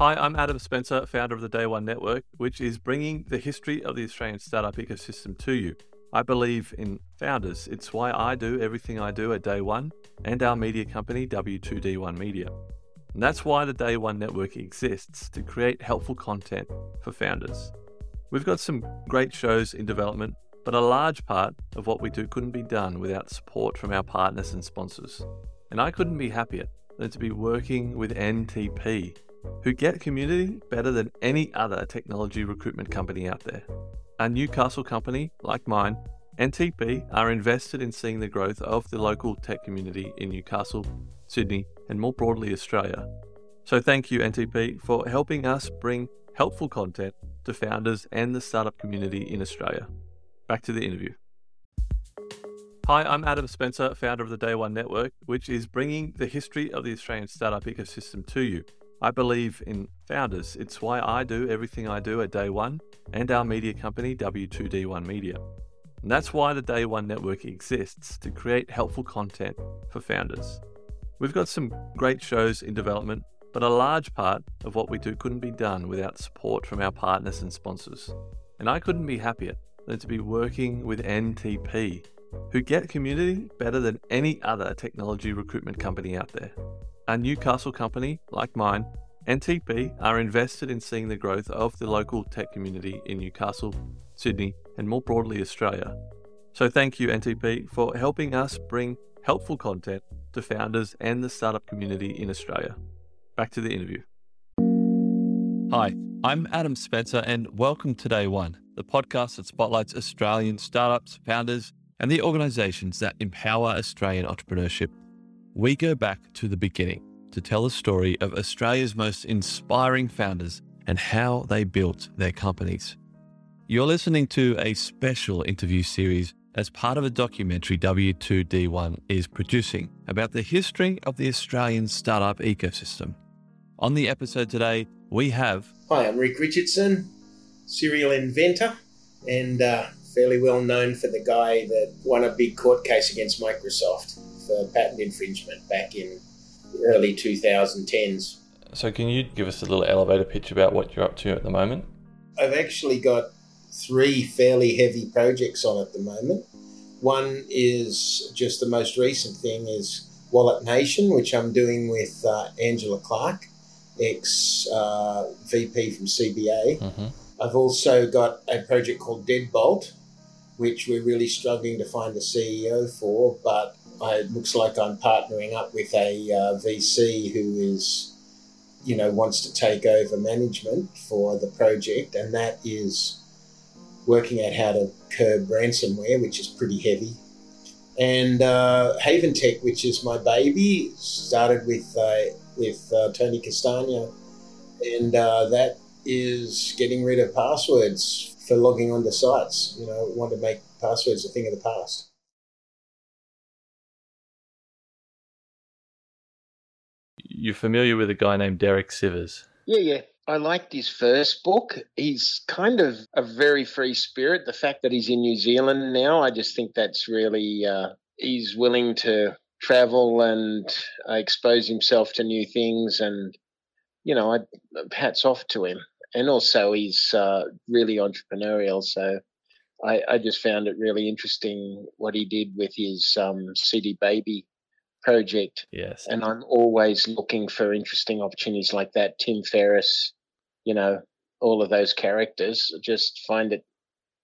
Hi, I'm Adam Spencer, founder of the Day One Network, which is bringing the history of the Australian startup ecosystem to you. I believe in founders. It's why I do everything I do at Day One and our media company, W2D1 Media. And that's why the Day One Network exists to create helpful content for founders. We've got some great shows in development, but a large part of what we do couldn't be done without support from our partners and sponsors. And I couldn't be happier than to be working with NTP, who get community better than any other technology recruitment company out there. A Newcastle company like mine, NTP are invested in seeing the growth of the local tech community in Newcastle, Sydney, and more broadly Australia. So thank you, NTP, for helping us bring helpful content to founders and the startup community in Australia. Back to the interview. Hi, I'm Adam Spencer, founder of the Day One Network, which is bringing the history of the Australian startup ecosystem to you. I believe in founders. It's why I do everything I do at Day One and our media company, W2D1 Media. And that's why the Day One Network exists to create helpful content for founders. We've got some great shows in development, but a large part of what we do couldn't be done without support from our partners and sponsors. And I couldn't be happier than to be working with NTP, who get community better than any other technology recruitment company out there. A Newcastle company like mine, NTP are invested in seeing the growth of the local tech community in Newcastle, Sydney, and more broadly Australia. So thank you, NTP, for helping us bring helpful content to founders and the startup community in Australia. Back to the interview. Hi, I'm Adam Spencer, and welcome to Day One, the podcast that spotlights Australian startups, founders, and the organizations that empower Australian entrepreneurship. We go back to the beginning to tell the story of Australia's most inspiring founders and how they built their companies. You're listening to a special interview series as part of a documentary W2D1 is producing about the history of the Australian startup ecosystem. On the episode today, we have. Hi, I'm Ric Richardson, serial inventor, and uh, fairly well known for the guy that won a big court case against Microsoft for patent infringement back in the early 2010s. So, can you give us a little elevator pitch about what you're up to at the moment? I've actually got three fairly heavy projects on at the moment. One is just the most recent thing is Wallet Nation, which I'm doing with uh, Angela Clark, ex uh, VP from CBA. Mm-hmm. I've also got a project called Deadbolt, which we're really struggling to find a CEO for, but it looks like I'm partnering up with a uh, VC who is, you know, wants to take over management for the project, and that is working out how to curb ransomware, which is pretty heavy. And uh, Haven Tech, which is my baby, started with uh, with uh, Tony Castagna, and uh, that is getting rid of passwords for logging onto sites. You know, want to make passwords a thing of the past. You're familiar with a guy named Derek Sivers? Yeah, yeah. I liked his first book. He's kind of a very free spirit. The fact that he's in New Zealand now, I just think that's really, uh, he's willing to travel and uh, expose himself to new things. And, you know, I, hats off to him. And also, he's uh, really entrepreneurial. So I, I, just found it really interesting what he did with his um, CD Baby project. Yes. And I'm always looking for interesting opportunities like that. Tim Ferriss, you know, all of those characters. Just find it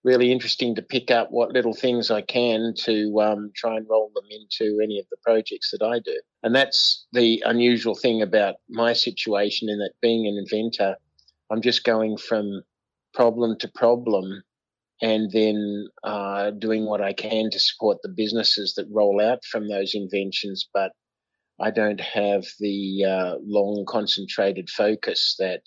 really interesting to pick up what little things I can to um, try and roll them into any of the projects that I do. And that's the unusual thing about my situation in that being an inventor, I'm just going from problem to problem and then uh, doing what I can to support the businesses that roll out from those inventions. But I don't have the uh, long, concentrated focus that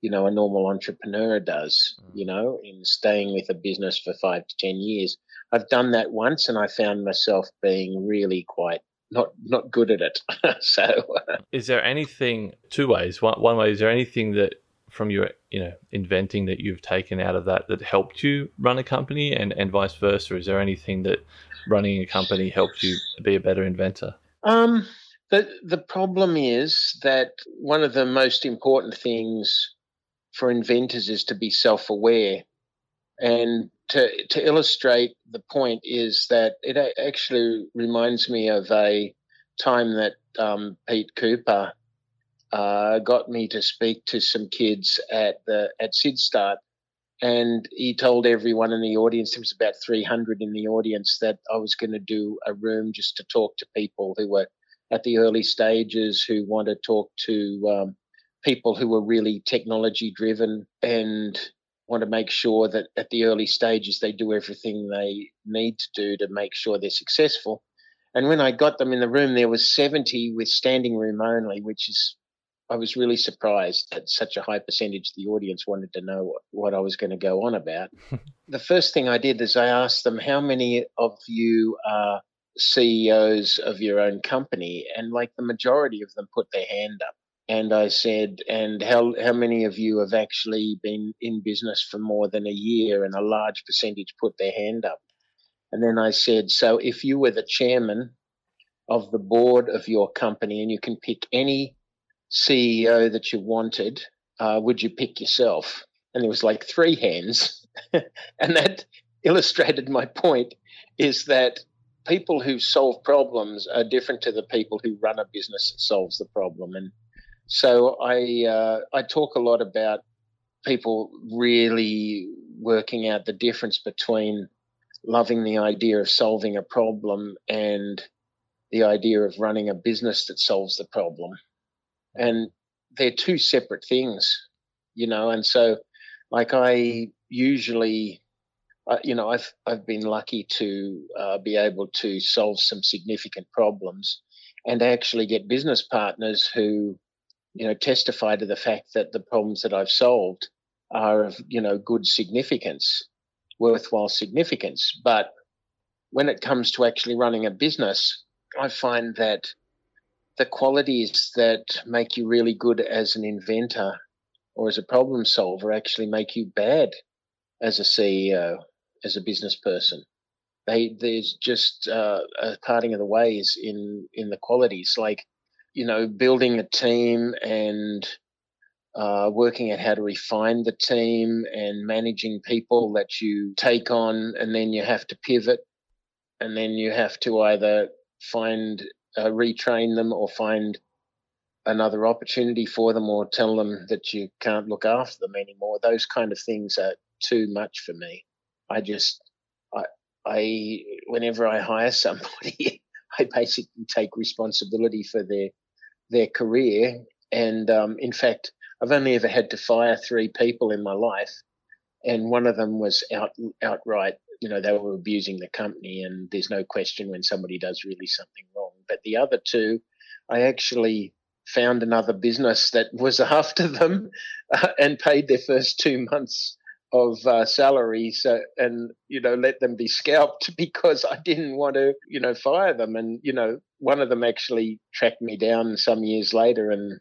you know a normal entrepreneur does. Mm. You know, in staying with a business for five to ten years. I've done that once, and I found myself being really quite not not good at it. so, is there anything two ways? One one way is there anything that from your you know inventing that you've taken out of that that helped you run a company and and vice versa is there anything that running a company helped you be a better inventor um The, the problem is that one of the most important things for inventors is to be self aware. And to, to illustrate the point is that it actually reminds me of a time that um, Pete Cooper uh, got me to speak to some kids at the at SydStart, and he told everyone in the audience there was about 300 in the audience that I was going to do a room just to talk to people who were at the early stages who want to talk to um, people who were really technology driven and want to make sure that at the early stages they do everything they need to do to make sure they're successful. And when I got them in the room, there was 70 with standing room only, which is, I was really surprised that such a high percentage of the audience wanted to know what, what I was going to go on about. the first thing I did is I asked them, How many of you are CEOs of your own company? And like the majority of them put their hand up. And I said, and how, how many of you have actually been in business for more than a year? And a large percentage put their hand up. And then I said, so if you were the chairman of the board of your company and you can pick any CEO that you wanted, uh, would you pick yourself? And there was like three hands. and that illustrated my point is that people who solve problems are different to the people who run a business that solves the problem. And so I uh, I talk a lot about people really working out the difference between loving the idea of solving a problem and the idea of running a business that solves the problem. And they're two separate things, you know. And so, like, I usually, uh, you know, I've I've been lucky to uh, be able to solve some significant problems, and actually get business partners who, you know, testify to the fact that the problems that I've solved are of you know good significance worthwhile significance. But when it comes to actually running a business, I find that the qualities that make you really good as an inventor or as a problem solver actually make you bad as a CEO, as a business person. They, there's just uh, a parting of the ways in in the qualities, like you know, building a team and uh, working at how to refine the team and managing people that you take on, and then you have to pivot, and then you have to either find uh, retrain them or find another opportunity for them or tell them that you can't look after them anymore. Those kind of things are too much for me. I just, I, I whenever I hire somebody, I basically take responsibility for their their career. And um, in fact, I've only ever had to fire three people in my life, and one of them was out outright. You know, they were abusing the company, and there's no question when somebody does really something wrong. But the other two, I actually found another business that was after them uh, and paid their first two months of uh, and you know let them be scalped because I didn't want to you know fire them and you know one of them actually tracked me down some years later and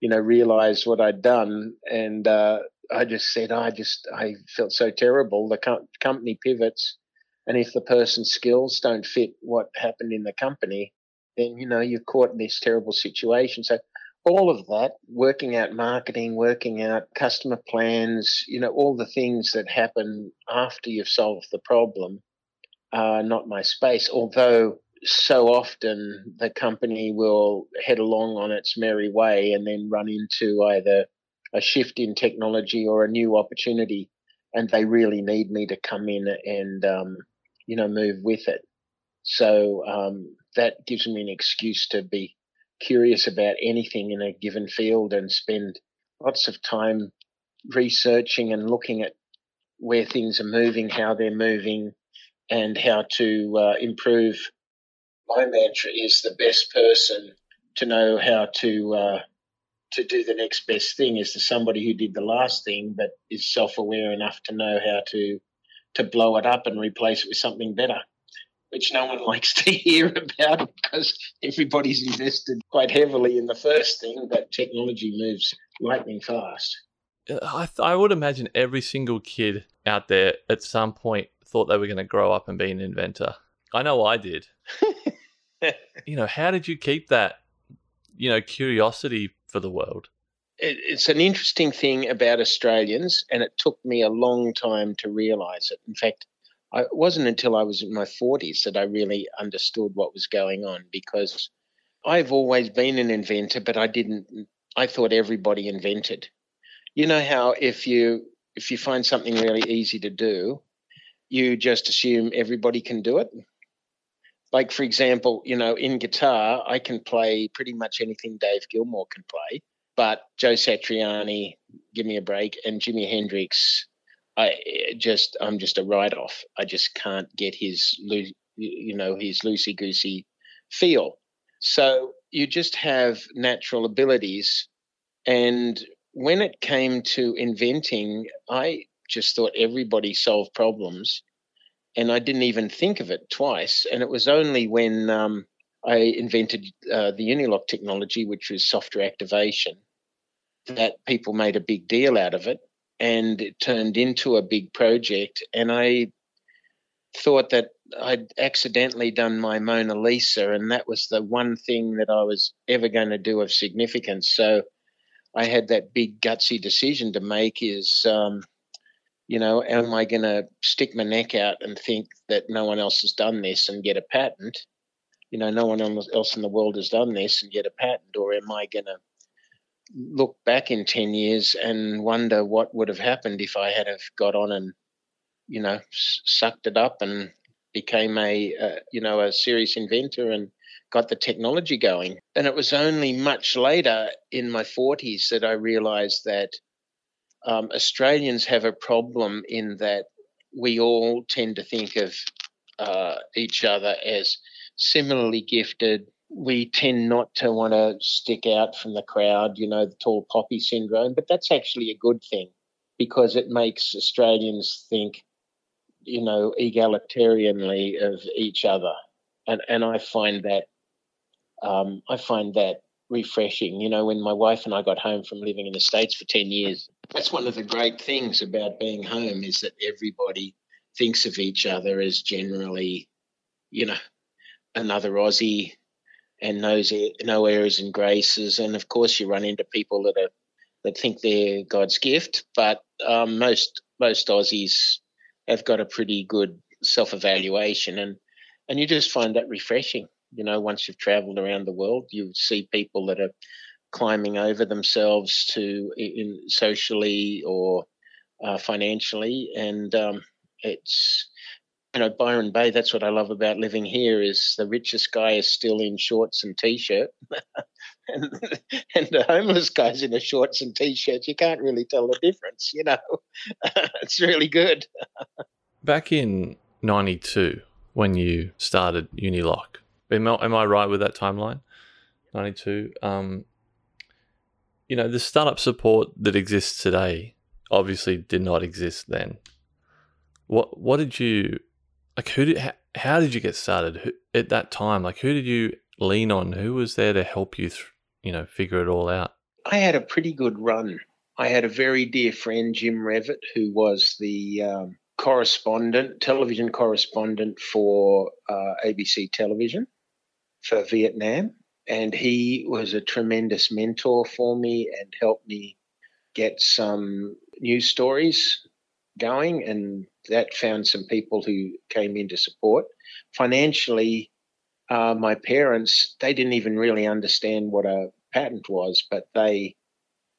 you know, realized what I'd done. And uh, I just said, I just, I felt so terrible. The co- company pivots. And if the person's skills don't fit what happened in the company, then, you know, you're caught in this terrible situation. So all of that, working out marketing, working out customer plans, you know, all the things that happen after you've solved the problem are not my space. Although so often the company will head along on its merry way and then run into either a shift in technology or a new opportunity, and they really need me to come in and um, you know move with it. So um, that gives me an excuse to be curious about anything in a given field and spend lots of time researching and looking at where things are moving, how they're moving, and how to uh, improve my mantra is the best person to know how to uh, to do the next best thing is to somebody who did the last thing, but is self aware enough to know how to to blow it up and replace it with something better, which no one likes to hear about because everybody's invested quite heavily in the first thing, but technology moves lightning fast. I, th- I would imagine every single kid out there at some point thought they were going to grow up and be an inventor. I know I did. you know, how did you keep that you know, curiosity for the world. It's an interesting thing about Australians, and it took me a long time to realise it. In fact, I, it wasn't until I was in my 40s that I really understood what was going on because I've always been an inventor, but I didn't, I thought everybody invented. You know how if you if you find something really easy to do, you just assume everybody can do it. Like, for example, you know, in guitar, I can play pretty much anything Dave Gilmour can play, but Joe Satriani, give me a break, and Jimi Hendrix, I eh, just, I'm just a write off. I just can't get his, you know, his loosey goosey feel. So you just have natural abilities. And when it came to inventing, I just thought everybody solved problems, and I didn't even think of it twice. And it was only when um, I invented uh, the Uniloc technology, which was software activation, that people made a big deal out of it, and it turned into a big project. And I thought that I'd accidentally done my Mona Lisa, and that was the one thing that I was ever going to do of significance. So I had that big gutsy decision to make: is um, you know, am I going to stick my neck out and think that no one else has done this and get a patent? You know, no one else in the world has done this and get a patent, or am I going to look back in 10 years and wonder what would have happened if I had have got on and, you know, sucked it up and became a, uh, you know, a serious inventor and got the technology going. And it was only much later in my 40s that I realized that um, Australians have a problem in that we all tend to think of uh, each other as similarly gifted. We tend not to want to stick out from the crowd, you know, the tall poppy syndrome, but that's actually a good thing because it makes Australians think, you know, egalitarianly of each other. And, and I find that um, I find that refreshing. You know, when my wife and I got home from living in the States for 10 years, that's one of the great things about being home is that everybody thinks of each other as generally, you know, another Aussie and knows no errors and graces. And of course, you run into people that are that think they're God's gift, but um, most most Aussies have got a pretty good self evaluation, and and you just find that refreshing. You know, once you've travelled around the world, you see people that are climbing over themselves to in socially or uh, financially, and um, it's you know Byron Bay. That's what I love about living here is the richest guy is still in shorts and t-shirt, and and the homeless guy's in the shorts and t-shirts. You can't really tell the difference. You know, it's really good. Back in '92, when you started Uniloc, Am I, am I right with that timeline? 92. Um, you know, the startup support that exists today obviously did not exist then. What what did you like? Who did how, how did you get started who, at that time? Like, who did you lean on? Who was there to help you? Th- you know, figure it all out. I had a pretty good run. I had a very dear friend, Jim Revitt, who was the um, correspondent, television correspondent for uh, ABC Television for Vietnam. And he was a tremendous mentor for me and helped me get some news stories going. And that found some people who came in to support. Financially, uh, my parents, they didn't even really understand what a patent was, but they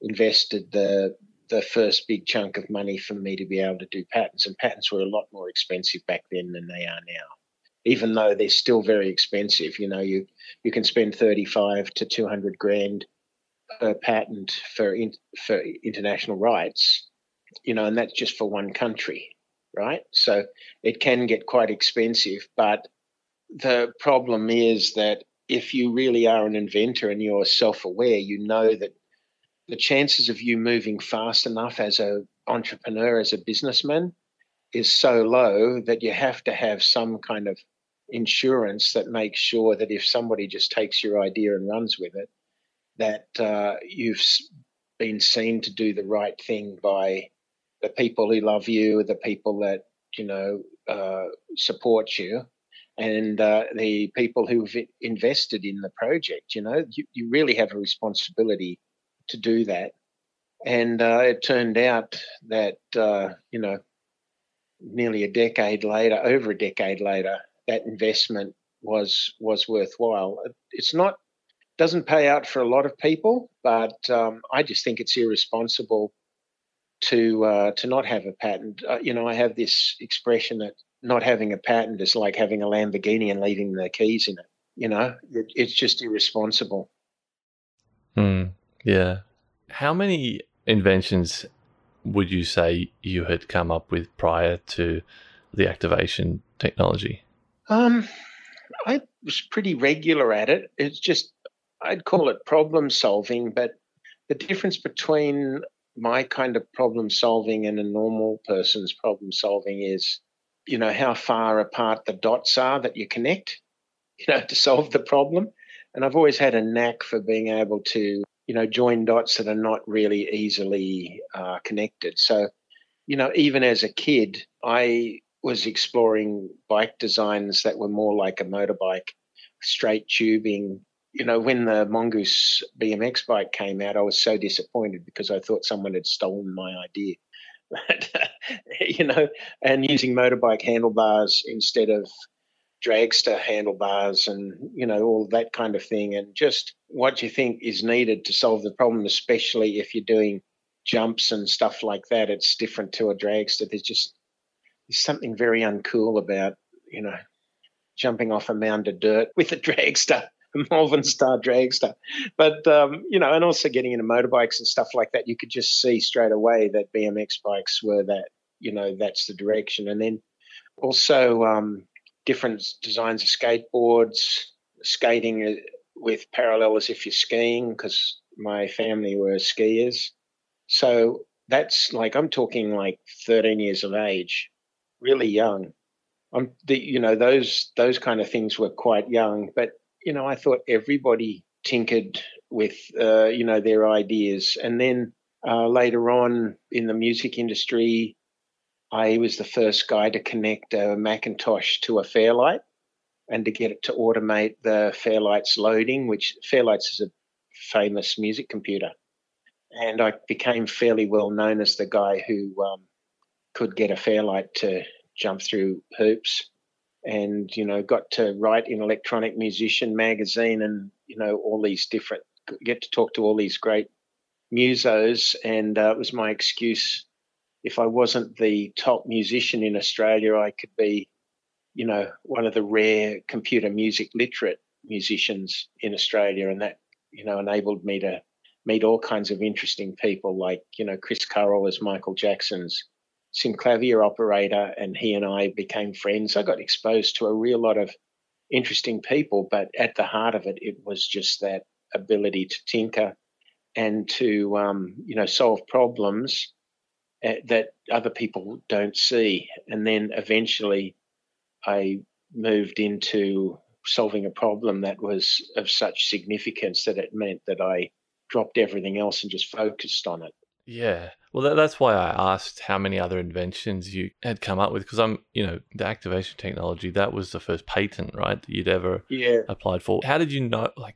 invested the the first big chunk of money for me to be able to do patents. And patents were a lot more expensive back then than they are now even though they're still very expensive. You know, you you can spend thirty five to two hundred grand per patent for in, for international rights. You know, and that's just for one country, right? So it can get quite expensive. But the problem is that if you really are an inventor and you're self aware, you know that the chances of you moving fast enough as a entrepreneur, as a businessman, is so low that you have to have some kind of insurance that makes sure that if somebody just takes your idea and runs with it, that uh, you've been seen to do the right thing by the people who love you, the people that you know uh, support you, and uh, the people who've invested in the project. You know, you, you really have a responsibility to do that. And uh, it turned out that, uh, you know, nearly a decade later, over a decade later, that investment was was worthwhile. It's not doesn't pay out for a lot of people, but um, I just think it's irresponsible to uh, to not have a patent. Uh, you know, I have this expression that not having a patent is like having a Lamborghini and leaving the keys in it. You know, it, it's just irresponsible. Hmm. yeah. How many inventions would you say you had come up with prior to the activation technology? Um, I was pretty regular at it. It's just I'd call it problem solving, but the difference between my kind of problem solving and a normal person's problem solving is, you know, how far apart the dots are that you connect, you know, to solve the problem. And I've always had a knack for being able to, you know, join dots that are not really easily uh, connected. So, you know, even as a kid, I was exploring bike designs that were more like a motorbike, straight tubing, you know, when the Mongoose BMX bike came out, I was so disappointed because I thought someone had stolen my idea. you know, and using motorbike handlebars instead of dragster handlebars and, you know, all that kind of thing. And just what you think is needed to solve the problem, especially if you're doing jumps and stuff like that. It's different to a dragster. There's just there's something very uncool about, you know, jumping off a mound of dirt with a dragster. A Malvern Star dragster. But um, you know, and also getting into motorbikes and stuff like that, you could just see straight away that BMX bikes were that. You know, that's the direction. And then also um, different designs of skateboards, skating uh, with parallel as if you're skiing, because my family were skiers. So that's like I'm talking like 13 years of age, really young. I'm the, you know those those kind of things were quite young, but you know, I thought everybody tinkered with, uh, you know, their ideas. And then uh, later on in the music industry, I was the first guy to connect a Macintosh to a Fairlight and to get it to automate the Fairlight's loading, which Fairlight's is a famous music computer. And I became fairly well known as the guy who um, could get a Fairlight to jump through hoops and you know got to write in electronic musician magazine and you know all these different get to talk to all these great musos. And uh, it was my excuse. If i wasn't the top musician in australia i could be you know one of the rare computer music literate musicians in australia. And that you know enabled me to meet all kinds of interesting people like you know chris currell as michael jackson's synclavier operator, and he and I became friends. I got exposed to a real lot of interesting people, but at the heart of it, it was just that ability to tinker and to um, you know solve problems uh, that other people don't see. And then eventually, I moved into solving a problem that was of such significance that it meant that I dropped everything else and just focused on it. Yeah. Well, that, that's why I asked how many other inventions you had come up with because I'm, you know, the activation technology, that was the first patent, right, that you'd ever yeah. applied for. How did you know, like,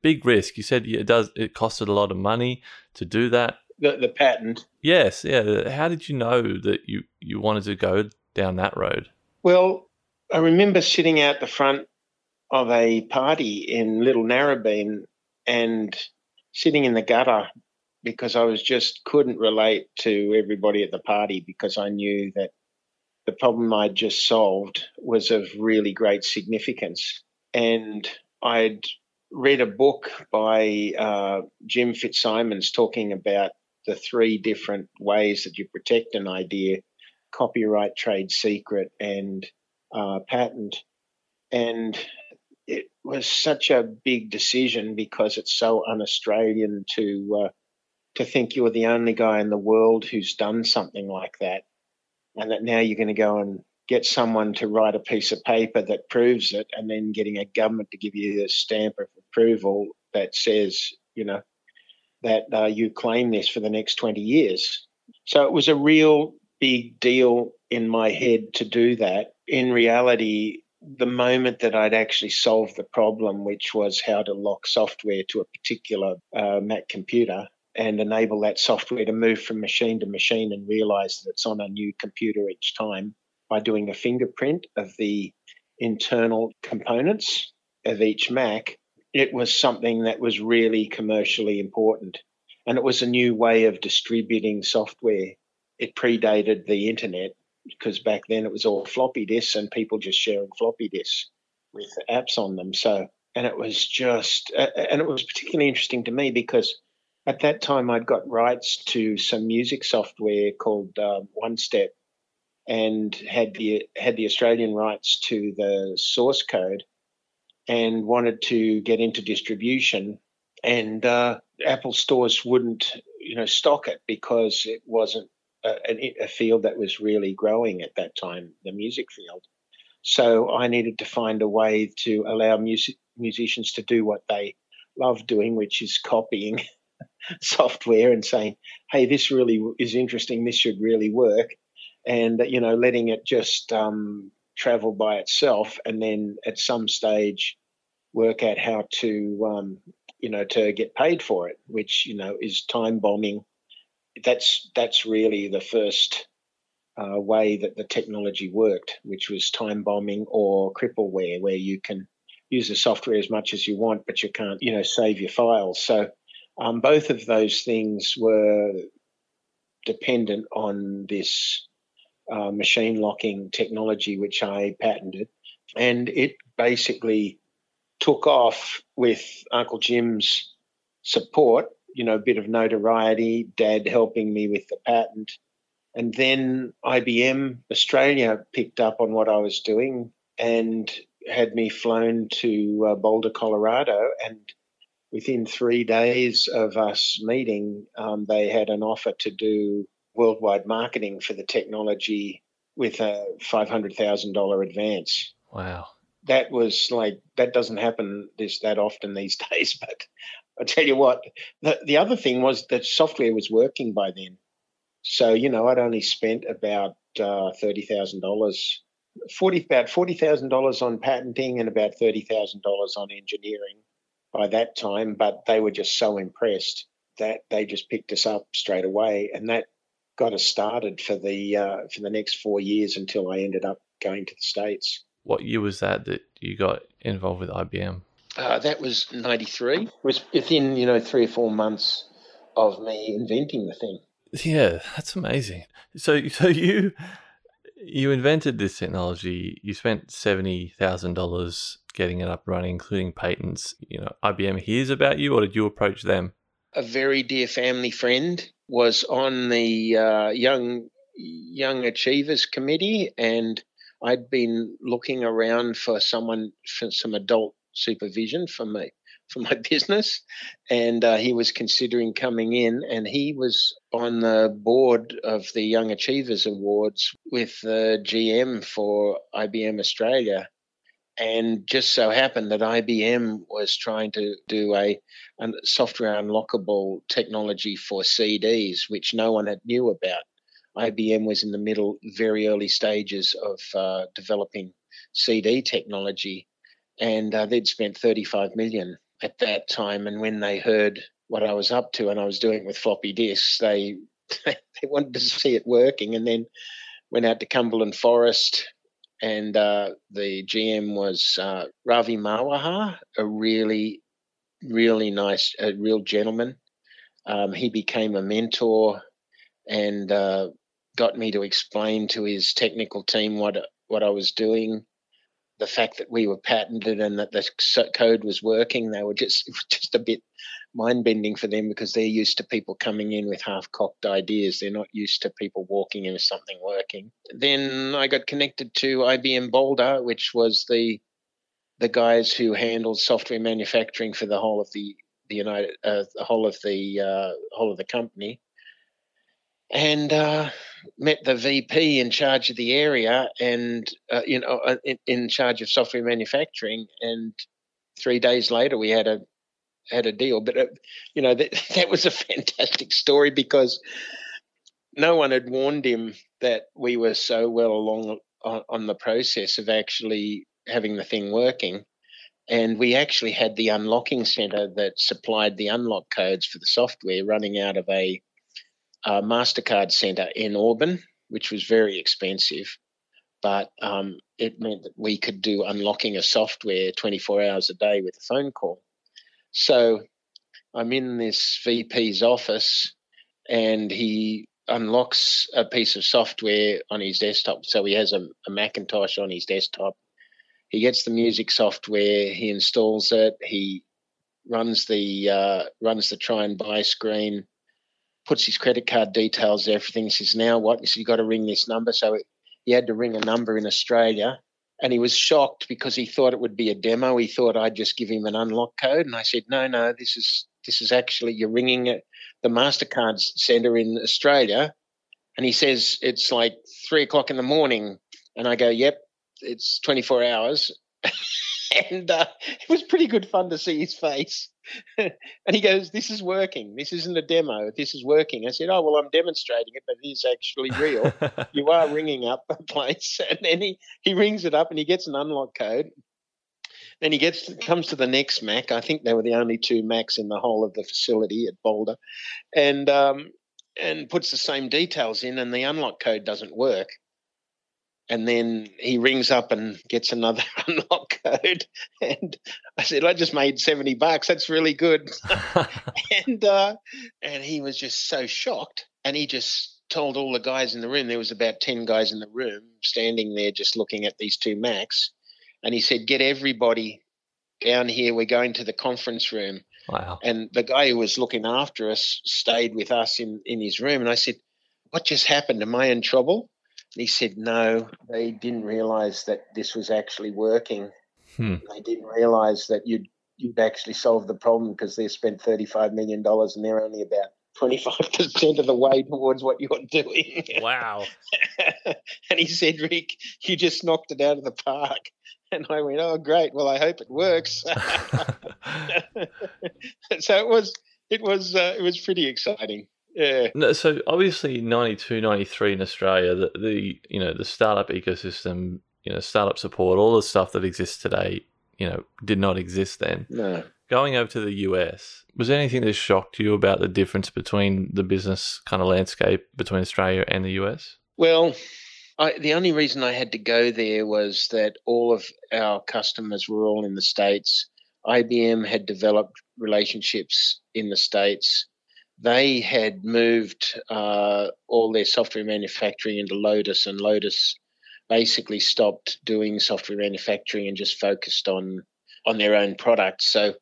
big risk? You said it does, it costed a lot of money to do that. The, the patent. Yes. Yeah. How did you know that you, you wanted to go down that road? Well, I remember sitting out the front of a party in Little Narrabeen and sitting in the gutter because I was just couldn't relate to everybody at the party because I knew that the problem I'd just solved was of really great significance. And I'd read a book by uh, Jim Fitzsimons talking about the three different ways that you protect an idea copyright, trade secret, and uh, patent. And it was such a big decision because it's so un Australian to uh, to think you're the only guy in the world who's done something like that, and that now you're going to go and get someone to write a piece of paper that proves it, and then getting a government to give you a stamp of approval that says, you know, that uh, you claim this for the next 20 years. So it was a real big deal in my head to do that. In reality, the moment that I'd actually solved the problem, which was how to lock software to a particular uh, Mac computer and enable that software to move from machine to machine and realize that it's on a new computer each time by doing a fingerprint of the internal components of each Mac, it was something that was really commercially important. And it was a new way of distributing software. It predated the internet because back then it was all floppy disks and people just sharing floppy disks with apps on them. So, and it was just, and it was particularly interesting to me because at that time I'd got rights to some music software called uh, One Step, and had the had the Australian rights to the source code, and wanted to get into distribution, and uh, Apple stores wouldn't you know stock it because it wasn't a, a field that was really growing at that time, the music field. So I needed to find a way to allow music musicians to do what they love doing, which is copying software and saying, "Hey, this really is interesting. This should really work," and you know, letting it just um, travel by itself, and then at some stage work out how to, um, you know, to get paid for it, which you know is time bombing that's that's really the first uh, way that the technology worked, which was time bombing or crippleware, where you can use the software as much as you want, but you can't, you know, save your files. So um, both of those things were dependent on this uh, machine locking technology, which I patented, and it basically took off with Uncle Jim's support you know, a bit of notoriety, dad helping me with the patent. And then IBM Australia picked up on what I was doing and had me flown to uh, Boulder, Colorado. And within three days of us meeting, um, they had an offer to do worldwide marketing for the technology with a $500,000 advance. Wow. That was like, that doesn't happen this that often these days, but I tell you what, the, the other thing was that software was working by then. So, you know, I'd only spent about uh, $30,000, 40, about $40,000 on patenting and about $30,000 on engineering by that time. But they were just so impressed that they just picked us up straight away. And that got us started for the, uh, for the next four years until I ended up going to the States. What year was that that you got involved with IBM? Uh, that was 93. It was within, you know, three or four months of me inventing the thing. Yeah, that's amazing. So, so you you invented this technology. You spent seventy thousand dollars getting it up running, including patents. You know, IBM hears about you, or did you approach them? A very dear family friend was on the uh, young young achievers committee, and I'd been looking around for someone for some adult supervision for me for my business, and uh, he was considering coming in, and he was on the board of the Young Achievers Awards with the GM for IBM Australia. And just so happened that IBM was trying to do a, a software unlockable technology for CDs, which no one had knew about. IBM was in the middle, very early stages of uh, developing CD technology, and uh, they'd spent 35 million at that time. And when they heard what I was up to and I was doing with floppy disks, they they wanted to see it working. And then went out to Cumberland Forest, and uh, the GM was uh, Ravi Marwahar, a really, really nice, a real gentleman. Um, he became a mentor and uh, got me to explain to his technical team what what I was doing the fact that we were patented and that the code was working, they were just just a bit mind bending for them because they're used to people coming in with half cocked ideas. They're not used to people walking in with something working. Then I got connected to IBM Boulder, which was the the guys who handled software manufacturing for the whole of the the United uh, the whole of the uh, whole of the company and uh, met the VP in charge of the area and uh, you know uh, in, in, charge of software manufacturing. And three days later, we had a had a deal. But uh, you know that that was a fantastic story because no one had warned him that we were so well along on, on the process of actually having the thing working. And we actually had the unlocking center that supplied the unlock codes for the software running out of a, MasterCard center in Auburn, which was very expensive. But um, it meant that we could do unlocking a software 24 hours a day with a phone call. So I'm in this VP's office and he unlocks a piece of software on his desktop. So he has a, a Macintosh on his desktop he gets the music software, he installs it, he runs the uh, runs the try and buy screen, puts his credit card details, everything. He says, "Now what?" He said, "You got to ring this number." So he had to ring a number in Australia, and he was shocked because he thought it would be a demo. He thought I'd just give him an unlock code, and I said, "No, no, this is this is actually you're ringing it, the Mastercard center in Australia." And he says it's like three o'clock in the morning, and I go, "Yep, it's 24 hours. and uh, it was pretty good fun to see his face. and he goes, This is working. This isn't a demo. This is working. I said, Oh, well, I'm demonstrating it, but it is actually real. you are ringing up a place. And then he, he rings it up and he gets an unlock code. Then he gets comes to the next Mac. I think they were the only two Macs in the whole of the facility at Boulder, and um, and puts the same details in, and the unlock code doesn't work and then he rings up and gets another unlock code. And i said i just made 70 bucks. That's really good. And uh, and he was just so shocked. And he just told all the guys in the room. There was about 10 guys in the room standing there just looking at these two macs. And he said get everybody down here. We're going to the conference room. Wow. And the guy who was looking after us stayed with us in in his room. And i said what just happened? Am i in trouble he said, no, they didn't realize that this was actually working. Hmm. They didn't realize that you'd, you'd actually solved the problem because they spent $35 million and they're only about 25% of the way towards what you're doing. Wow. and he said, Ric, you just knocked it out of the park. And I went, oh, great. Well, I hope it works. so it was, it was, uh, it was pretty exciting. Yeah. No, so obviously 92, 93 in Australia, the, the you know the startup ecosystem, you know startup support, all the stuff that exists today, you know, did not exist then. No. Going over to the US, was there anything that shocked you about the difference between the business kind of landscape between Australia and the US? Well, I, the only reason I had to go there was that all of our customers were all in the States. IBM had developed relationships in the States they had moved uh, all their software manufacturing into Lotus, and Lotus basically stopped doing software manufacturing and just focused on on their own products. So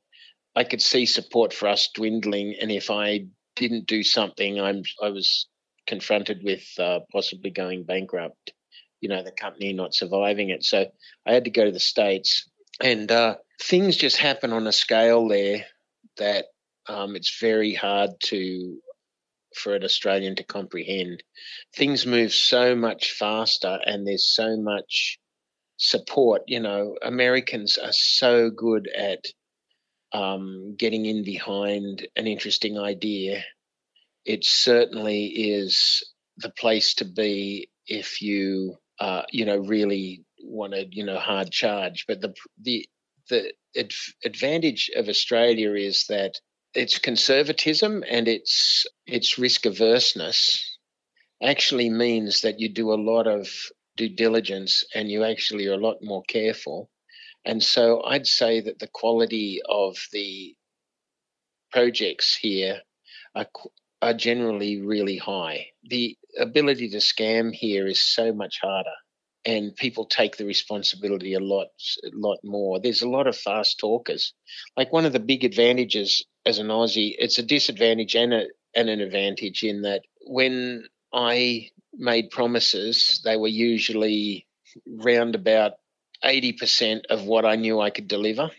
I could see support for us dwindling, and if I didn't do something, I'm I was confronted with uh, possibly going bankrupt. You know, the company not surviving it. So I had to go to the states, and uh, things just happen on a scale there that um, it's very hard to for an Australian to comprehend. Things move so much faster, and there's so much support. You know, Americans are so good at um, getting in behind an interesting idea. It certainly is the place to be if you, uh, you know, really want to, you know, hard charge. But the the the advantage of Australia is that its conservatism and its its risk averseness actually means that you do a lot of due diligence and you actually are a lot more careful. And so I'd say that the quality of the projects here are, are generally really high. The ability to scam here is so much harder and people take the responsibility a lot a lot more there's a lot of fast talkers like one of the big advantages as an aussie it's a disadvantage and, a, and an advantage in that when i made promises they were usually round about 80% of what i knew i could deliver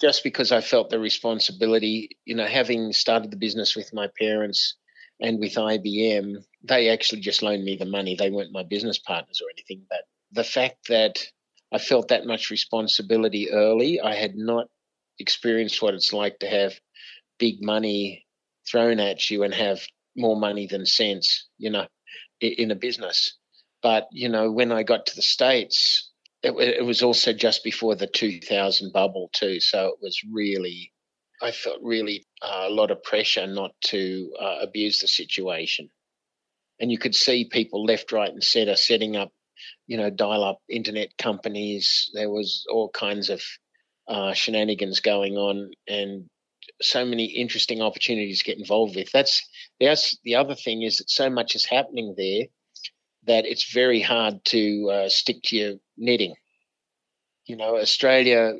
just because i felt the responsibility you know having started the business with my parents and with IBM, they actually just loaned me the money. They weren't my business partners or anything. But the fact that I felt that much responsibility early, I had not experienced what it's like to have big money thrown at you and have more money than sense, you know, in a business. But, you know, when I got to the States, it, it was also just before the 2000 bubble too, so it was really I felt really uh, a lot of pressure not to uh, abuse the situation. And you could see people left, right, and centre setting up, you know, dial up internet companies. There was all kinds of uh, shenanigans going on and so many interesting opportunities to get involved with. That's, the other thing is that so much is happening there that it's very hard to uh, stick to your knitting. You know, Australia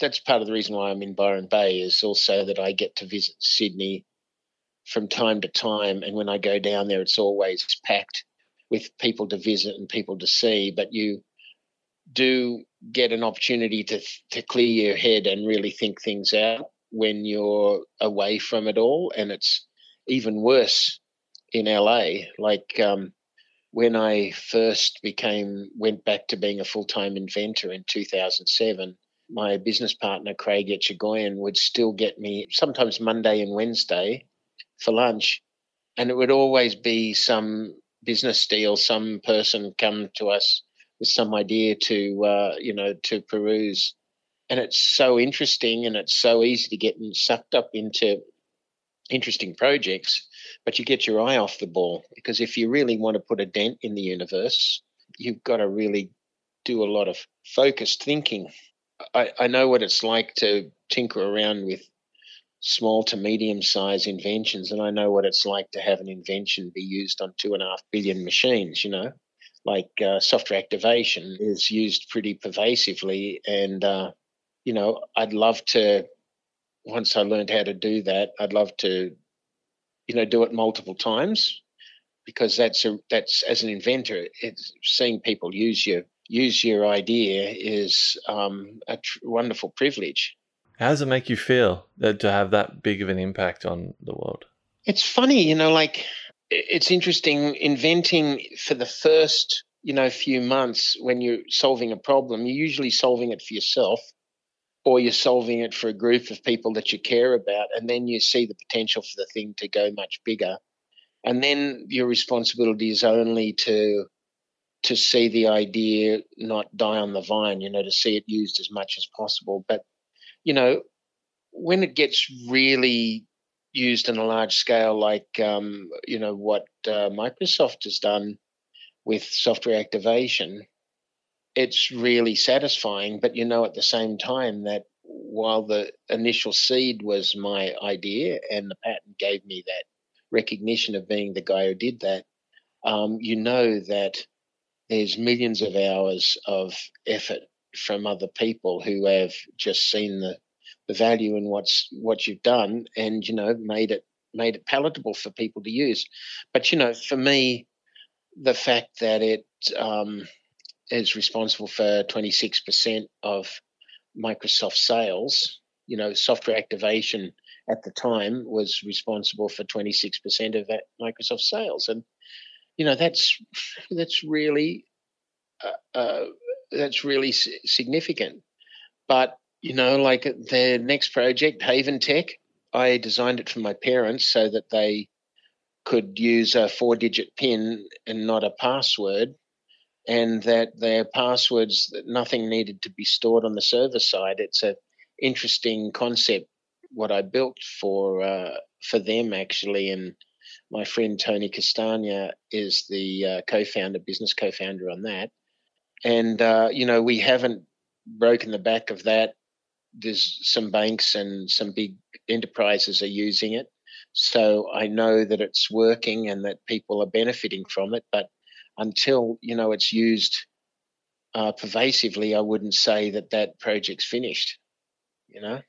that's part of the reason why I'm in Byron Bay is also that I get to visit Sydney from time to time, and when I go down there, it's always packed with people to visit and people to see. But you do get an opportunity to to clear your head and really think things out when you're away from it all, and it's even worse in LA. Like um, when I first became went back to being a full time inventor in 2007 my business partner, Craig Etchegoyen, would still get me sometimes Monday and Wednesday for lunch. And it would always be some business deal, some person come to us with some idea to, uh, you know, to peruse. And it's so interesting and it's so easy to get sucked up into interesting projects, but you get your eye off the ball because if you really want to put a dent in the universe, you've got to really do a lot of focused thinking I, I know what it's like to tinker around with small to medium size inventions, and I know what it's like to have an invention be used on two and a half billion machines. You know, like uh, software activation is used pretty pervasively, and uh, you know, I'd love to. Once I learned how to do that, I'd love to, you know, do it multiple times because that's a that's as an inventor, it's seeing people use your use your idea is um, a tr- wonderful privilege. How does it make you feel that to have that big of an impact on the world? It's funny, you know, like it's interesting inventing for the first, you know, few months when you're solving a problem, you're usually solving it for yourself or you're solving it for a group of people that you care about and then you see the potential for the thing to go much bigger. And then your responsibility is only to to see the idea not die on the vine, you know, to see it used as much as possible. But, you know, when it gets really used on a large scale, like, um, you know, what uh, Microsoft has done with software activation, it's really satisfying. But, you know, at the same time, that while the initial seed was my idea and the patent gave me that recognition of being the guy who did that, um, you know that there's millions of hours of effort from other people who have just seen the, the value in what's what you've done and you know made it made it palatable for people to use but you know for me the fact that it um, is responsible for 26% of microsoft sales you know software activation at the time was responsible for 26% of that microsoft sales and you know that's that's really uh, uh, that's really significant. But you know, like the next project, Haventec, I designed it for my parents so that they could use a four-digit PIN and not a password, and that their passwords, nothing needed to be stored on the server side. It's a interesting concept what I built for uh, for them actually, and my friend Tony Castagna is the uh, co-founder, business co-founder on that. And uh, you know, we haven't broken the back of that. There's some banks and some big enterprises are using it, so I know that it's working and that people are benefiting from it. But until you know it's used uh, pervasively, I wouldn't say that that project's finished. You know,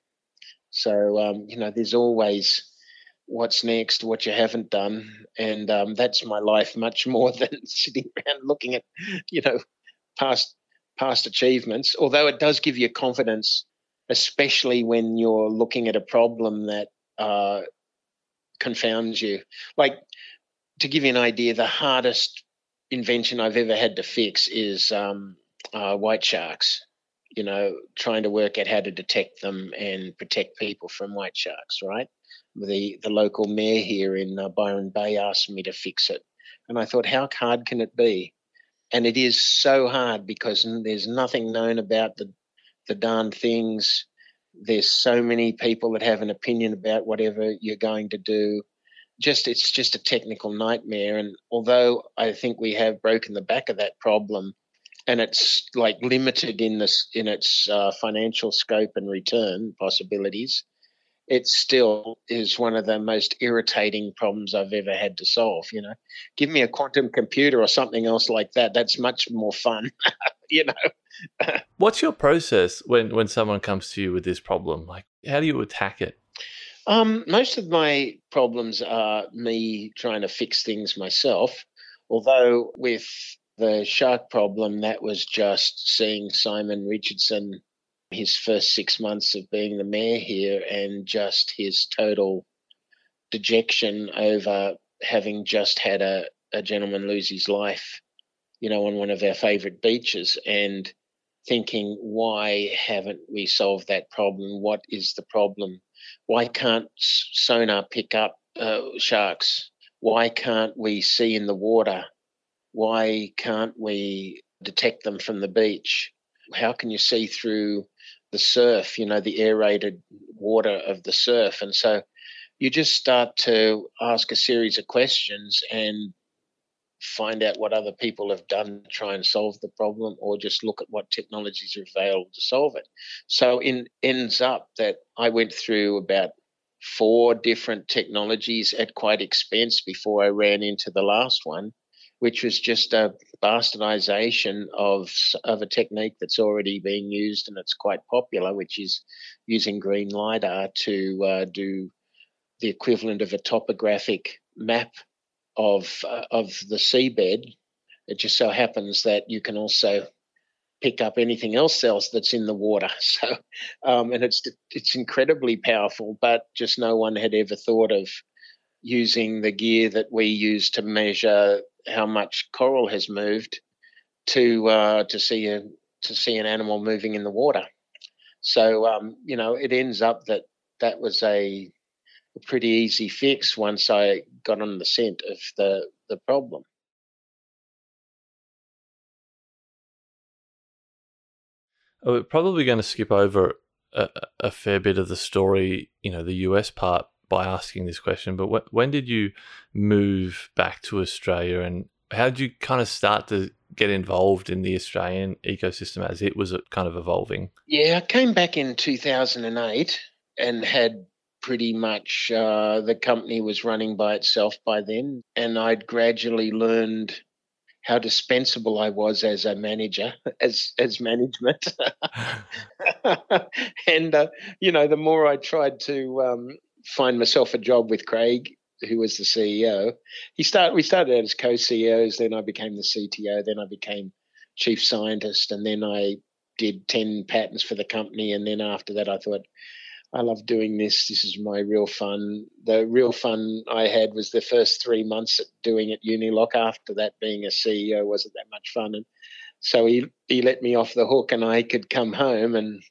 so um, you know, there's always what's next, what you haven't done, and um, that's my life much more than sitting around looking at, you know, past past achievements. Although it does give you confidence, especially when you're looking at a problem that uh, confounds you. Like to give you an idea, the hardest invention I've ever had to fix is um, uh, white sharks you know, trying to work out how to detect them and protect people from white sharks, right? The the local mayor here in uh, Byron Bay asked me to fix it, and I thought, how hard can it be? And it is so hard because there's nothing known about the the darn things. There's so many people that have an opinion about whatever you're going to do. Just it's just a technical nightmare. And although I think we have broken the back of that problem, and it's like limited in this in its uh, financial scope and return possibilities, it still is one of the most irritating problems I've ever had to solve. You know, give me a quantum computer or something else like that. That's much more fun. you know. What's your process when when someone comes to you with this problem? Like, how do you attack it? Um, most of my problems are me trying to fix things myself. Although with the shark problem, that was just seeing Simon Richardson his first six months of being the mayor here and just his total dejection over having just had a, a gentleman lose his life, you know, on one of our favourite beaches and thinking, why haven't we solved that problem? What is the problem? Why can't sonar pick up uh, sharks? Why can't we see in the water? Why can't we detect them from the beach? How can you see through the surf, you know, the aerated water of the surf. And so you just start to ask a series of questions and find out what other people have done to try and solve the problem or just look at what technologies are available to solve it. So it ends up that I went through about four different technologies at quite expense before I ran into the last one which was just a bastardization of of a technique that's already being used and it's quite popular, which is using green lidar to uh, do the equivalent of a topographic map of uh, of the seabed. It just so happens that you can also pick up anything else else that's in the water. So, um, and it's it's incredibly powerful, but just no one had ever thought of using the gear that we use to measure how much coral has moved to uh, to see a to see an animal moving in the water. So um, you know, it ends up that that was a, a pretty easy fix once I got on the scent of the the problem. Oh, we're probably going to skip over a, a, fair bit of the story, you know, the US part by asking this question, but wh- when did you move back to Australia and how did you kind of start to get involved in the Australian ecosystem as it was kind of evolving? Yeah, I came back in 2008 and had pretty much uh, the company was running by itself by then, and I'd gradually learned how dispensable I was as a manager, as as management, and uh, you know, the more I tried to um, find myself a job with Craig, who was the CEO. He start we started out as co-CEOs, then I became the CTO, then I became chief scientist, and then I did ten patents for the company. And then after that, I thought, I love doing this. This is my real fun. The real fun I had was the first three months at doing it Uniloc. After that, being a CEO wasn't that much fun, and so he he let me off the hook, and I could come home and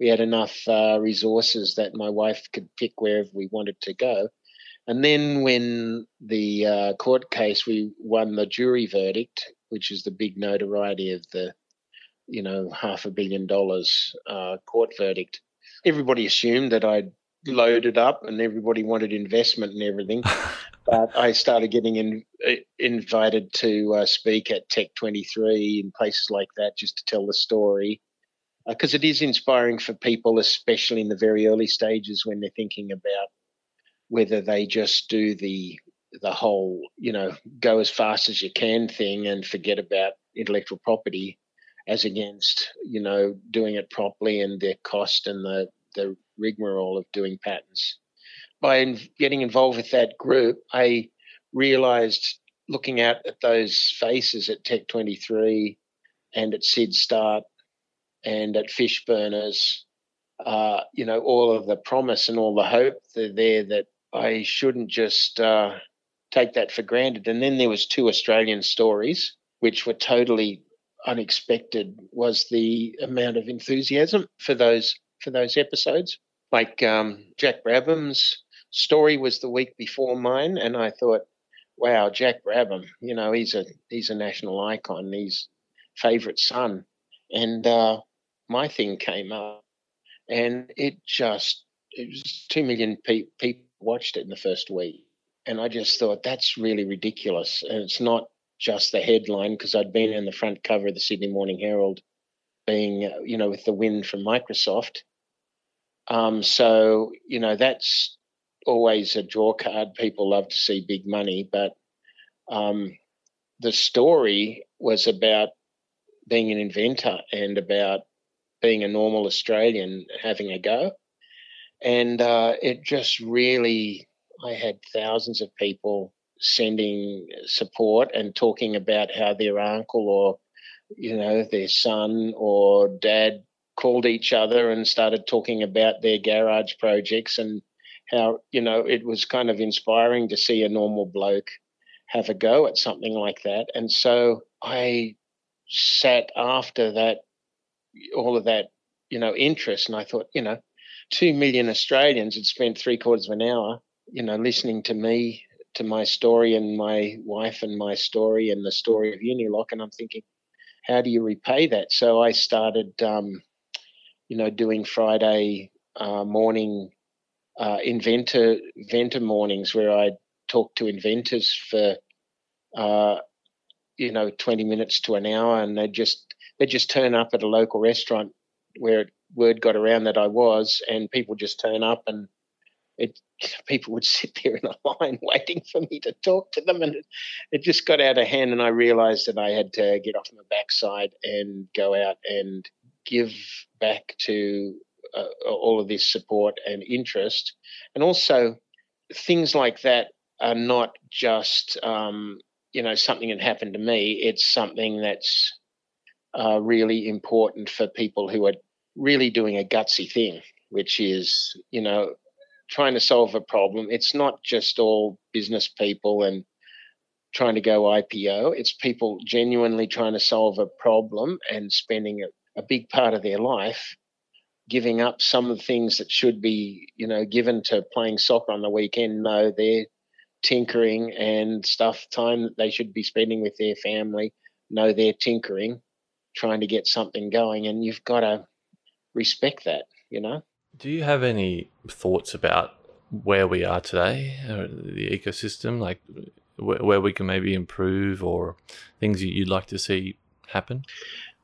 we had enough uh, resources that my wife could pick wherever we wanted to go. And then when the uh, court case, we won the jury verdict, which is the big notoriety of the, you know, half a billion dollars uh, court verdict. Everybody assumed that I'd loaded up and everybody wanted investment and everything. but I started getting in, uh, invited to uh, speak at Tech 23 and places like that just to tell the story because uh, it is inspiring for people, especially in the very early stages when they're thinking about whether they just do the the whole, you know, go as fast as you can thing and forget about intellectual property, as against, you know, doing it properly and their cost and the the rigmarole of doing patents. By in, getting involved with that group, I realized looking out at those faces at Tech 23 and at SydStart and at Fishburners, uh, you know, all of the promise and all the hope there that I shouldn't just uh, take that for granted. And then there was two Australian stories which were totally unexpected. Was the amount of enthusiasm for those for those episodes? Like um, Jack Brabham's story was the week before mine, and I thought, wow, Jack Brabham, you know, he's a he's a national icon. He's favorite son, and uh, my thing came up, and it just it was two million pe- people watched it in the first week, and I just thought that's really ridiculous, and it's not just the headline because I'd been in the front cover of the Sydney Morning Herald, being uh, you know with the win from Microsoft. Um, so you know that's always a draw card. People love to see big money, but um, the story was about being an inventor and about being a normal Australian having a go. And uh, it just really, I had thousands of people sending support and talking about how their uncle or, you know, their son or dad called each other and started talking about their garage projects and how, you know, it was kind of inspiring to see a normal bloke have a go at something like that. And so I sat after that, all of that, you know, interest, and I thought, you know, two million Australians had spent three quarters of an hour, you know, listening to me, to my story, and my wife and my story, and the story of Uniloc, and I'm thinking, how do you repay that? So I started, um, you know, doing Friday uh, morning uh, inventor inventor mornings where I talk to inventors for uh, you know 20 minutes to an hour. And they just they just turn up at a local restaurant where word got around that I was and people just turn up and it people would sit there in a line waiting for me to talk to them and it, it just got out of hand and I realized that I had to get off my backside and go out and give back to uh, all of this support and interest and also things like that are not just um, you know something that happened to me. It's something that's uh, really important for people who are really doing a gutsy thing, which is you know trying to solve a problem. It's not just all business people and trying to go IPO. It's people genuinely trying to solve a problem and spending a, a big part of their life giving up some of the things that should be, you know, given to playing soccer on the weekend. No, they're tinkering and stuff, time that they should be spending with their family, No, they're tinkering, trying to get something going. And you've got to respect that, you know? Do you have any thoughts about where we are today, uh, the ecosystem, like where we can maybe improve or things you'd like to see happen?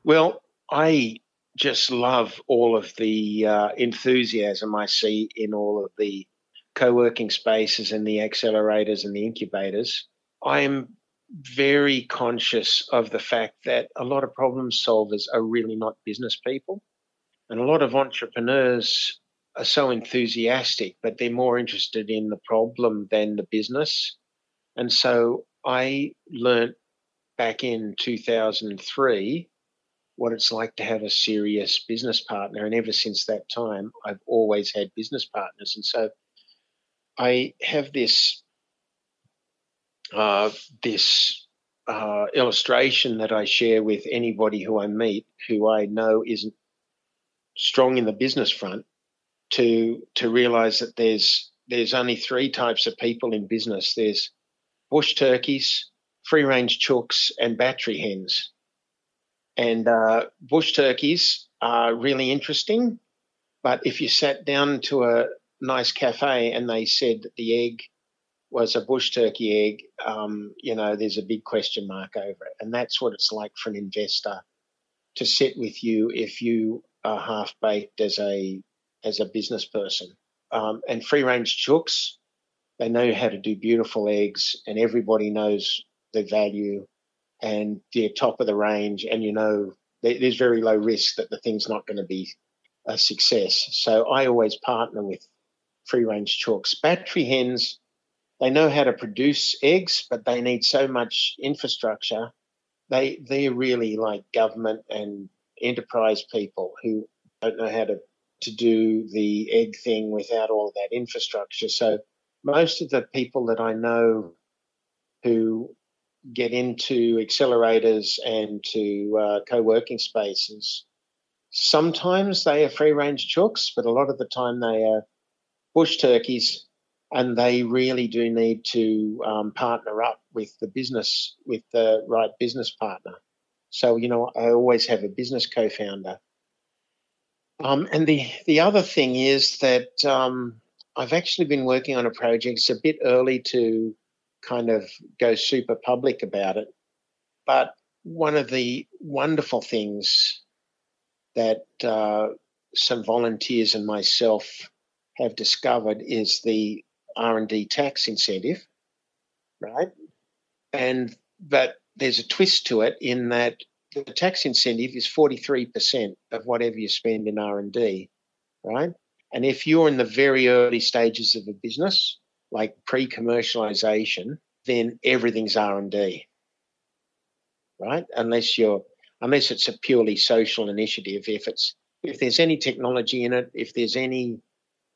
Well, I just love all of the uh, enthusiasm I see in all of the co-working spaces and the accelerators and the incubators, I am very conscious of the fact that a lot of problem solvers are really not business people. And a lot of entrepreneurs are so enthusiastic, but they're more interested in the problem than the business. And so I learnt back in 2003 what it's like to have a serious business partner. And ever since that time, I've always had business partners. And so I have this uh, this uh, illustration that I share with anybody who I meet who I know isn't strong in the business front to to realize that there's there's only three types of people in business. There's bush turkeys, free range chooks, and battery hens. And uh, bush turkeys are really interesting, but if you sat down to a nice cafe and they said the egg was a bush turkey egg, um, you know, there's a big question mark over it. And that's what it's like for an investor to sit with you if you are half baked as a as a business person. Um, and free range chooks, they know how to do beautiful eggs, and everybody knows the value, and they're top of the range, and you know there's very low risk that the thing's not going to be a success. So I always partner with free range chooks. Battery hens, they know how to produce eggs, but they need so much infrastructure. They they're really like government and enterprise people who don't know how to, to do the egg thing without all that infrastructure. So most of the people that I know who get into accelerators and to uh, co-working spaces, sometimes they are free range chooks, but a lot of the time they are bush turkeys and they really do need to um, partner up with the business with the right business partner. So you know, I always have a business co-founder. Um, and the the other thing is that um, I've actually been working on a project. It's a bit early to kind of go super public about it, but one of the wonderful things that uh, some volunteers and myself have discovered is the R&D tax incentive, right? And but there's a twist to it in that the tax incentive is 43% of whatever you spend in R&D, right? And if you're in the very early stages of a business, like pre-commercialization, then everything's R&D, right? Unless you're unless it's a purely social initiative. If it's if there's any technology in it, if there's any,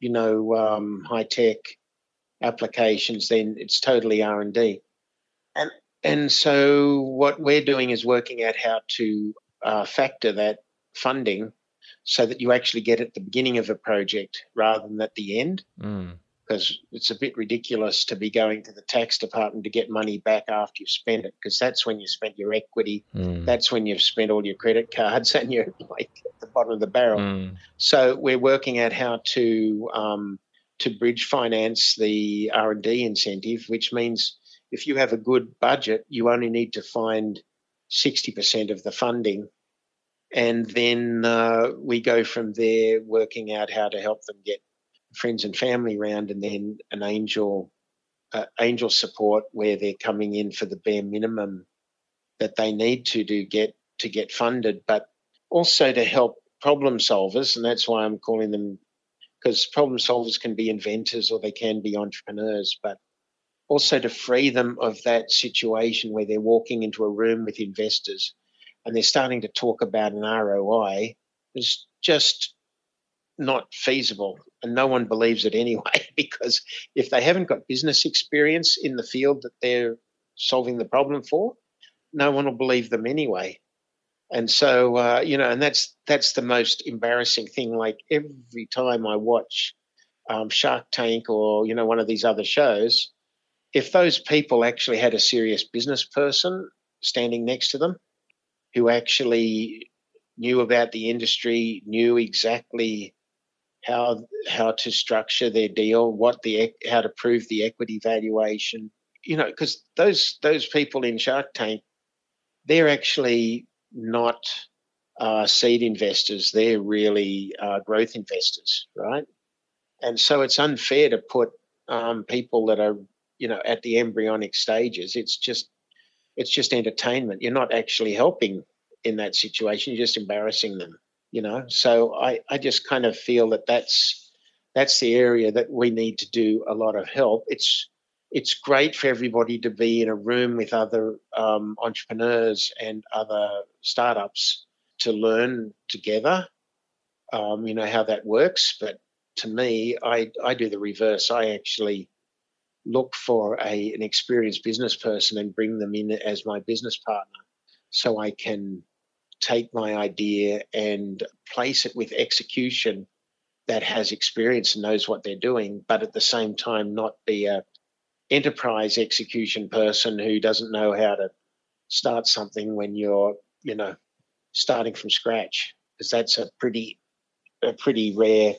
you know, um, high tech applications, then it's totally R and D. And and so what we're doing is working out how to uh, factor that funding so that you actually get at the beginning of a project rather than at the end. Mm because it's a bit ridiculous to be going to the tax department to get money back after you've spent it because that's when you spent your equity mm. that's when you've spent all your credit cards and you're like at the bottom of the barrel Mm. so we're working out how to um, to bridge finance the r&d incentive which means if you have a good budget you only need to find 60% of the funding. And then uh, we go from there working out how to help them get friends and family round, and then an angel uh, angel support where they're coming in for the bare minimum that they need to do get to get funded, but also to help problem solvers, and that's why I'm calling them because problem solvers can be inventors or they can be entrepreneurs, but also to free them of that situation where they're walking into a room with investors and they're starting to talk about an ROI is just not feasible and no one believes it anyway because if they haven't got business experience in the field that they're solving the problem for no one will believe them anyway and so uh, you know and that's that's the most embarrassing thing like every time i watch um, shark tank or you know one of these other shows if those people actually had a serious business person standing next to them who actually knew about the industry knew exactly how how to structure their deal, what the how to prove the equity valuation. You know, because those those people in Shark Tank, they're actually not uh, seed investors; they're really uh, growth investors, right? And so it's unfair to put um, people that are you know at the embryonic stages. It's just it's just entertainment. You're not actually helping in that situation. You're just embarrassing them you know so i i just kind of feel that that's that's the area that we need to do a lot of help it's it's great for everybody to be in a room with other um, entrepreneurs and other startups to learn together um, you know how that works. But to me i i do the reverse. I actually look for a an experienced business person and bring them in as my business partner so i can take my idea and place it with execution that has experience and knows what they're doing, but at the same time not be a enterprise execution person who doesn't know how to start something when you're, you know, starting from scratch. Because that's a pretty a pretty rare,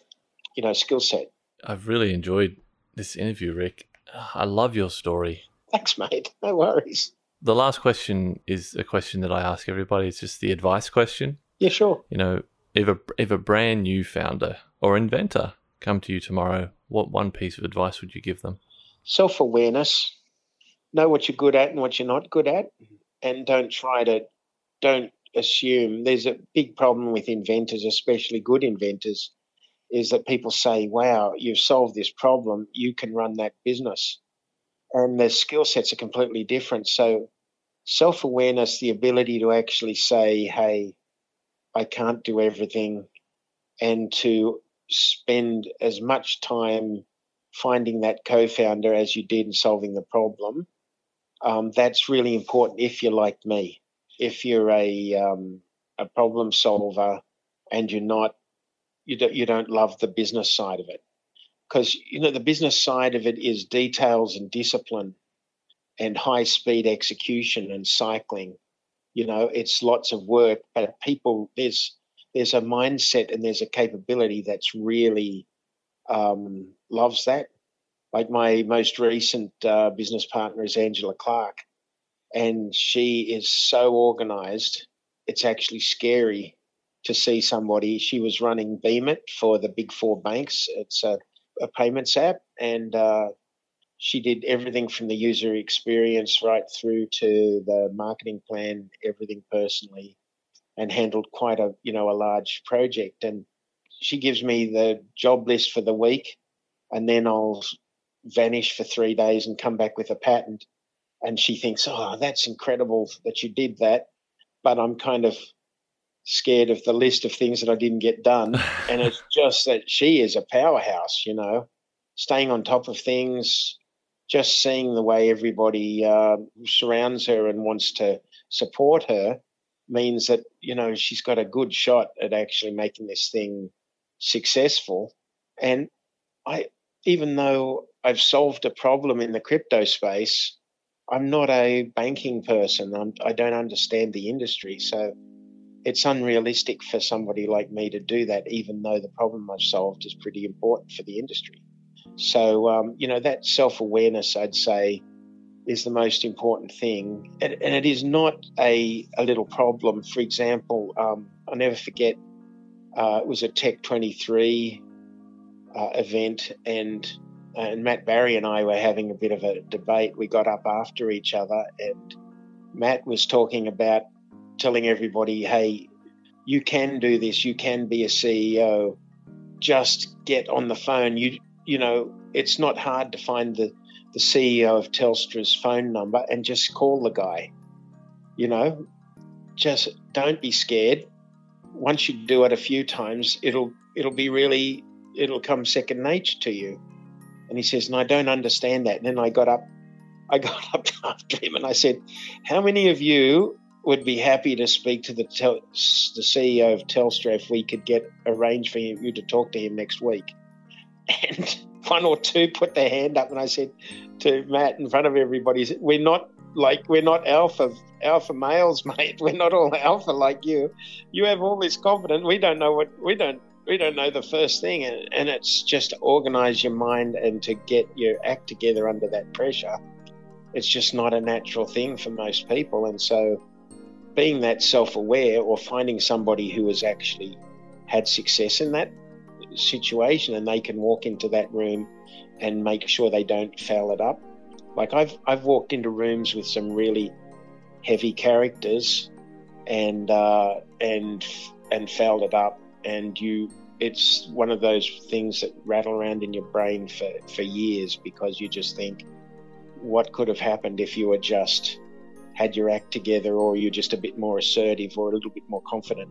you know, skill set. I've really enjoyed this interview, Ric. I love your story. Thanks, mate. No worries. The last question is a question that I ask everybody. It's just the advice question. Yeah, sure. You know, if a if a brand new founder or inventor come to you tomorrow, what one piece of advice would you give them? Self awareness. Know what you're good at and what you're not good at, mm-hmm. and don't try to don't assume. There's a big problem with inventors, especially good inventors, is that people say, "Wow, you've solved this problem. You can run that business." and their skill sets are completely different. So self awareness, the ability to actually say, hey, I can't do everything, and to spend as much time finding that co founder as you did in solving the problem. Um, that's really important if you're like me. If you're a, um, a problem solver and you're not, you don't, you don't love the business side of it. because you know the business side of it is details and discipline and high speed execution and cycling you know it's lots of work but people there's there's a mindset and there's a capability that's really um, loves that. Like my most recent uh, business partner is angela clark and she is so organized it's actually scary to see somebody. She was running Beem It for the big four banks. It's a, a payments app and uh, she did everything from the user experience right through to the marketing plan, everything personally, and handled quite a you know a large project. And she gives me the job list for the week, and then I'll vanish for three days and come back with a patent. And she thinks, oh, that's incredible that you did that, but I'm kind of scared of the list of things that I didn't get done. and it's just that she is a powerhouse, you know, staying on top of things, just seeing the way everybody uh, surrounds her and wants to support her means that you know she's got a good shot at actually making this thing successful and i even though i've solved a problem in the crypto space i'm not a banking person I'm, i do not understand the industry so it's unrealistic for somebody like me to do that even though the problem i've solved is pretty important for the industry so, um, you know, that self awareness, I'd say, is the most important thing. And, and, it is not a, a little problem. For example, um, I'll never forget, uh, it was a Tech 23 uh, event, and, and Matt Barrie and I were having a bit of a debate. We got up after each other, and Matt was talking about telling everybody, hey, you can do this, you can be a CEO. Just get on the phone. You you know, it's not hard to find the, the CEO of Telstra's phone number and just call the guy. You know, just don't be scared. Once you do it a few times, it'll it'll be really it'll come second nature to you. And he says, and I don't understand that. And then I got up, I got up after him and I said, how many of you would be happy to speak to the tel- the CEO of Telstra if we could get arranged for you to talk to him next week? and one or two put their hand up, and I said to Matt in front of everybody, "We're not like we're not alpha alpha males, mate. We're not all alpha like you. You have all this confidence. We don't know what we don't." We don't know the first thing, and, and it's just to organize your mind and to get your act together under that pressure. It's just not a natural thing for most people. And so, being that self aware or finding somebody who has actually had success in that situation and they can walk into that room and make sure they don't foul it up. Like I've I've walked into rooms with some really heavy characters and uh, and and fouled it up and you it's one of those things that rattle around in your brain for, for years because you just think what could have happened if you had just had your act together or you're just a bit more assertive or a little bit more confident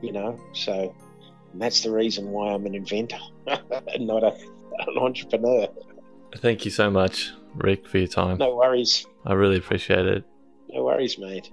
you know so and that's the reason why I'm an inventor, not a, an entrepreneur. Thank you so much, Ric, for your time. No worries. I really appreciate it. No worries, mate.